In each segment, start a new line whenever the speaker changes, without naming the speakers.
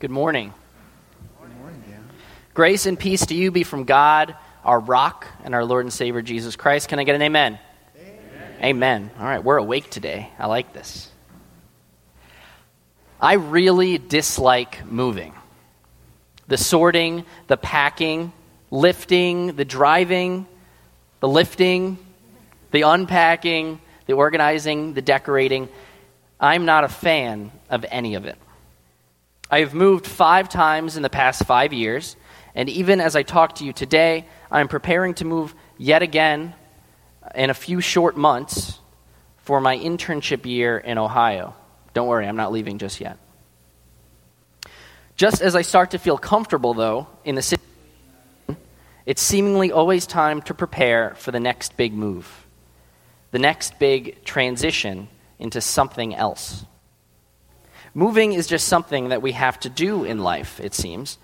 Good morning.
Good morning, Dan.
Grace and peace to you be from God, our rock, and our Lord and Savior Jesus Christ. Can I get an amen? Amen. amen. All right, we're awake today. I like this. I really dislike moving. The sorting, the packing, lifting, the driving, the lifting, the unpacking, the organizing, the decorating. I'm not a fan of any of it. I have moved five times in the past five years, and even as I talk to you today, I'm preparing to move yet again in a few short months for my internship year in Ohio. Don't worry, I'm not leaving just yet. Just as I start to feel comfortable, though, in the city, it's seemingly always time to prepare for the next big move, the next big transition into something else. Moving is just something that we have to do in life, it seems.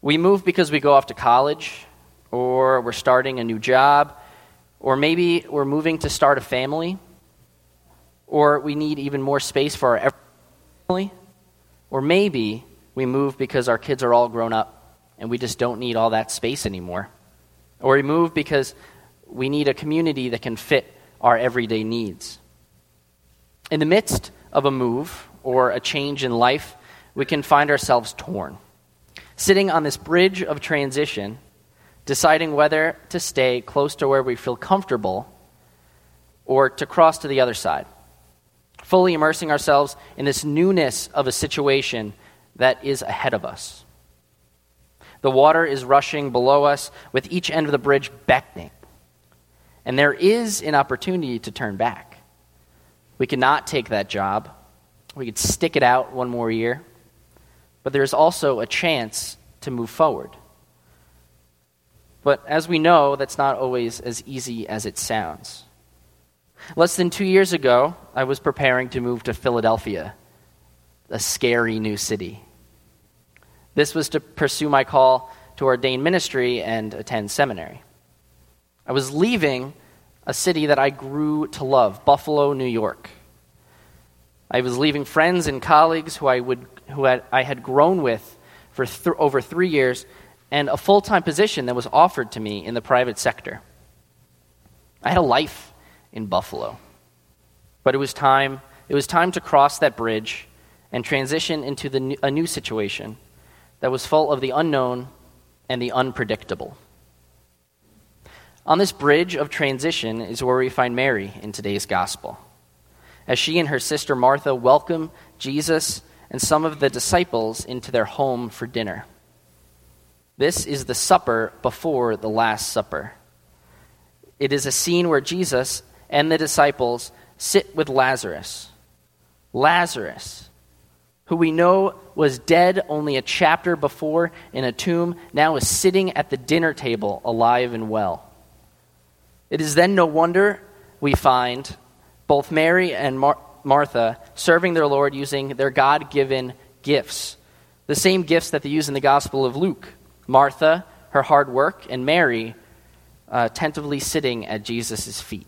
We move because we go off to college, or we're starting a new job, or maybe we're moving to start a family, or we need even more space for our family, or maybe we move because our kids are all grown up and we just don't need all that space anymore. Or we move because we need a community that can fit our everyday needs. In the midst of a move, or a change in life, we can find ourselves torn. Sitting on this bridge of transition, deciding whether to stay close to where we feel comfortable or to cross to the other side. Fully immersing ourselves in this newness of a situation that is ahead of us. The water is rushing below us, with each end of the bridge beckoning. And there is an opportunity to turn back. We cannot take that job we could stick it out one more year. But there's also a chance to move forward. But as we know, that's not always as easy as it sounds. Less than two years ago, I was preparing to move to Philadelphia, a scary new city. This was to pursue my call to ordain ministry and attend seminary. I was leaving a city that I grew to love, Buffalo, New York. I was leaving friends and colleagues who I, would, who had, I had grown with for th- over three years and a full time position that was offered to me in the private sector. I had a life in Buffalo. But it was time, it was time to cross that bridge and transition into the a new situation that was full of the unknown and the unpredictable. On this bridge of transition is where we find Mary in today's gospel as she and her sister Martha welcome Jesus and some of the disciples into their home for dinner. This is the supper before the Last Supper. It is a scene where Jesus and the disciples sit with Lazarus. Lazarus, who we know was dead only a chapter before in a tomb, now is sitting at the dinner table alive and well. It is then no wonder we find both Mary and Mar- Martha serving their Lord using their God given gifts, the same gifts that they use in the Gospel of Luke. Martha, her hard work, and Mary, uh, tentatively sitting at Jesus' feet.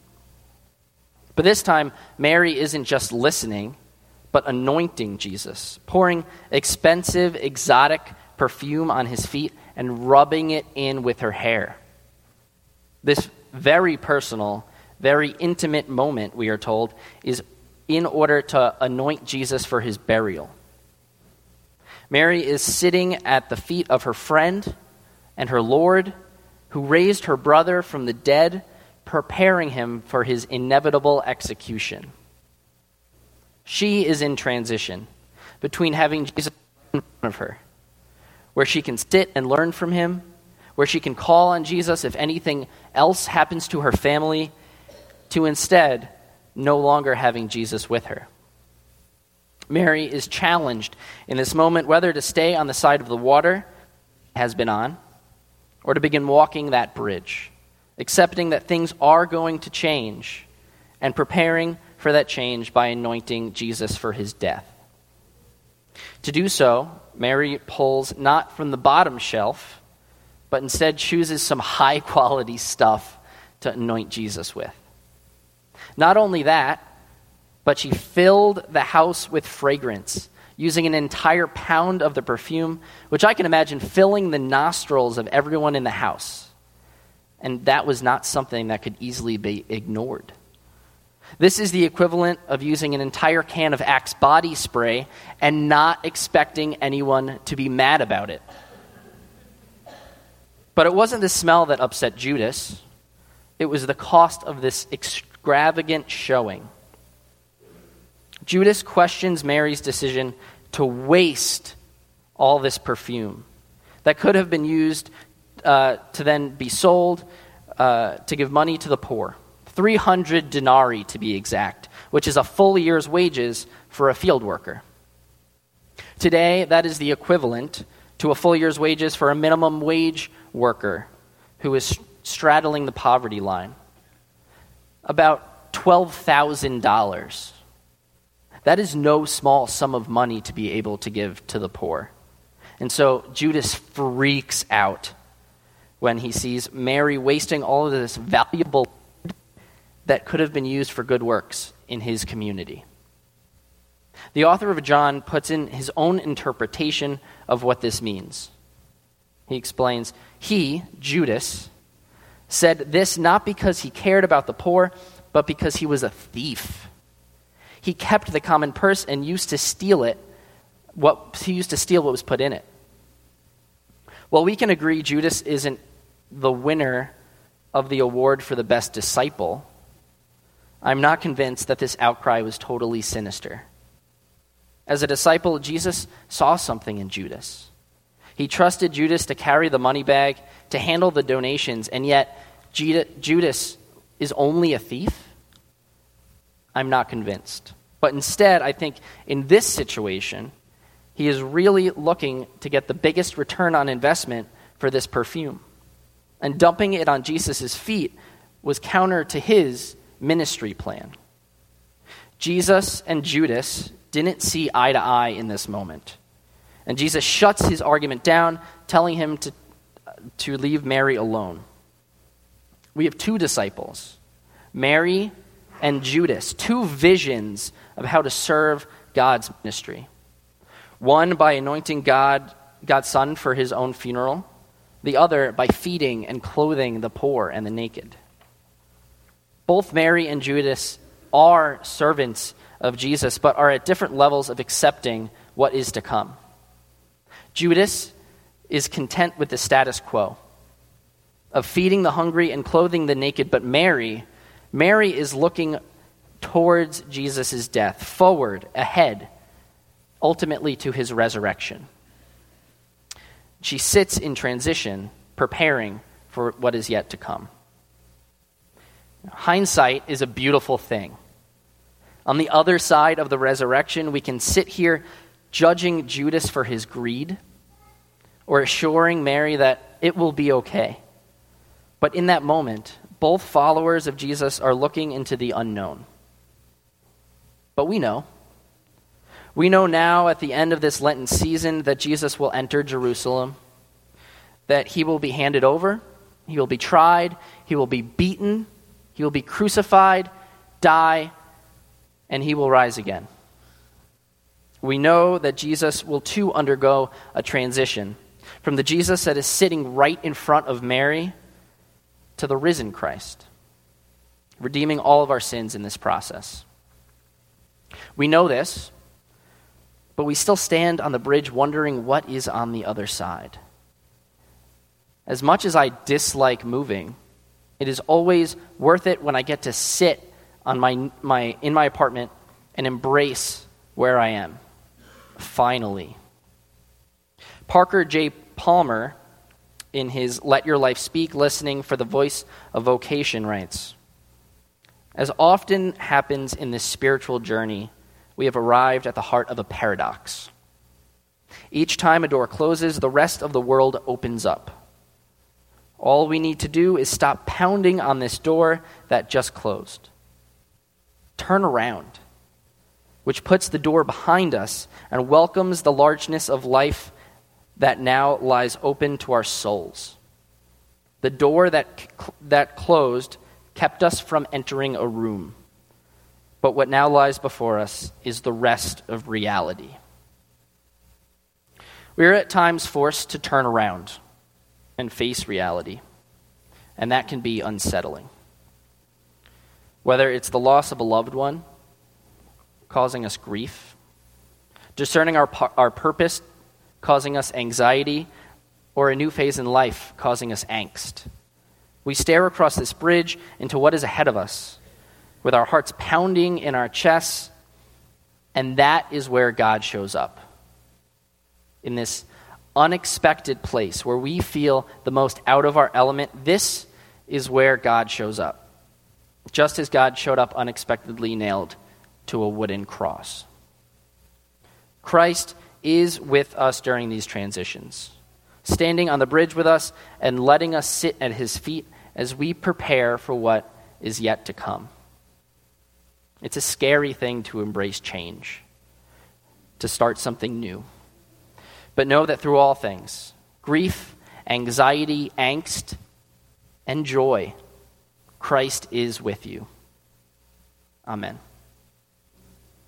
But this time, Mary isn't just listening, but anointing Jesus, pouring expensive, exotic perfume on his feet and rubbing it in with her hair. This very personal very intimate moment, we are told, is in order to anoint Jesus for his burial. Mary is sitting at the feet of her friend and her Lord, who raised her brother from the dead, preparing him for his inevitable execution. She is in transition between having Jesus in front of her, where she can sit and learn from him, where she can call on Jesus if anything else happens to her family, to instead no longer having Jesus with her. Mary is challenged in this moment whether to stay on the side of the water has been on or to begin walking that bridge, accepting that things are going to change and preparing for that change by anointing Jesus for his death. To do so, Mary pulls not from the bottom shelf, but instead chooses some high quality stuff to anoint Jesus with. Not only that, but she filled the house with fragrance, using an entire pound of the perfume, which I can imagine filling the nostrils of everyone in the house. And that was not something that could easily be ignored. This is the equivalent of using an entire can of Axe body spray and not expecting anyone to be mad about it. But it wasn't the smell that upset Judas, it was the cost of this extravagant showing. Judas questions Mary's decision to waste all this perfume that could have been used uh, to then be sold uh, to give money to the poor. 300 denarii to be exact, which is a full year's wages for a field worker. Today, that is the equivalent to a full year's wages for a minimum wage worker who is straddling the poverty line. About $12,000 that is no small sum of money to be able to give to the poor. And so Judas freaks out when he sees Mary wasting all of this valuable that could have been used for good works in his community. The author of John puts in his own interpretation of what this means. He explains, He, Judas, said this not because he cared about the poor, but because he was a thief. He kept the common purse and used to steal it. What he used to steal what was put in it. Well, we can agree Judas isn't the winner of the award for the best disciple. I'm not convinced that this outcry was totally sinister. As a disciple, Jesus saw something in Judas. He trusted Judas to carry the money bag, to handle the donations, and yet Judas is only a thief? I'm not convinced. But instead, I think in this situation, he is really looking to get the biggest return on investment for this perfume. And dumping it on Jesus' feet was counter to his ministry plan. Jesus and Judas didn't see eye to eye in this moment. And Jesus shuts his argument down, telling him to, to leave Mary alone. We have two disciples Mary and Judas, two visions of how to serve God's ministry. One by anointing God, God's Son for his own funeral, the other by feeding and clothing the poor and the naked. Both Mary and Judas are servants of Jesus, but are at different levels of accepting what is to come. Judas is content with the status quo of feeding the hungry and clothing the naked, but Mary Mary is looking towards Jesus' death, forward, ahead, ultimately to his resurrection. She sits in transition, preparing for what is yet to come. Hindsight is a beautiful thing. On the other side of the resurrection, we can sit here judging Judas for his greed or assuring Mary that it will be okay. But in that moment, both followers of Jesus are looking into the unknown. But we know. We know now at the end of this Lenten season that Jesus will enter Jerusalem, that he will be handed over, he will be tried, he will be beaten, he will be crucified, die, and he will rise again. We know that Jesus will too undergo a transition from the Jesus that is sitting right in front of Mary to the risen Christ, redeeming all of our sins in this process. We know this, but we still stand on the bridge wondering what is on the other side. As much as I dislike moving, it is always worth it when I get to sit on my, my, in my apartment and embrace where I am. Finally. Parker J. Palmer in his Let Your Life Speak listening for the voice of vocation writes As often happens in this spiritual journey, we have arrived at the heart of a paradox. Each time a door closes, the rest of the world opens up. All we need to do is stop pounding on this door that just closed. Turn around, which puts the door behind us and welcomes the largeness of life that now lies open to our souls. The door that, that closed kept us from entering a room. But what now lies before us is the rest of reality. We are at times forced to turn around and face reality, and that can be unsettling. Whether it's the loss of a loved one causing us grief, discerning our, our purpose causing us anxiety, or a new phase in life causing us angst. We stare across this bridge into what is ahead of us, with our hearts pounding in our chests, and that is where God shows up. In this unexpected place where we feel the most out of our element, this is where God shows up. Just as God showed up unexpectedly nailed to a wooden cross. Christ is with us during these transitions, standing on the bridge with us and letting us sit at his feet as we prepare for what is yet to come. It's a scary thing to embrace change, to start something new. But know that through all things, grief, anxiety, angst, and joy, Christ is with you. Amen.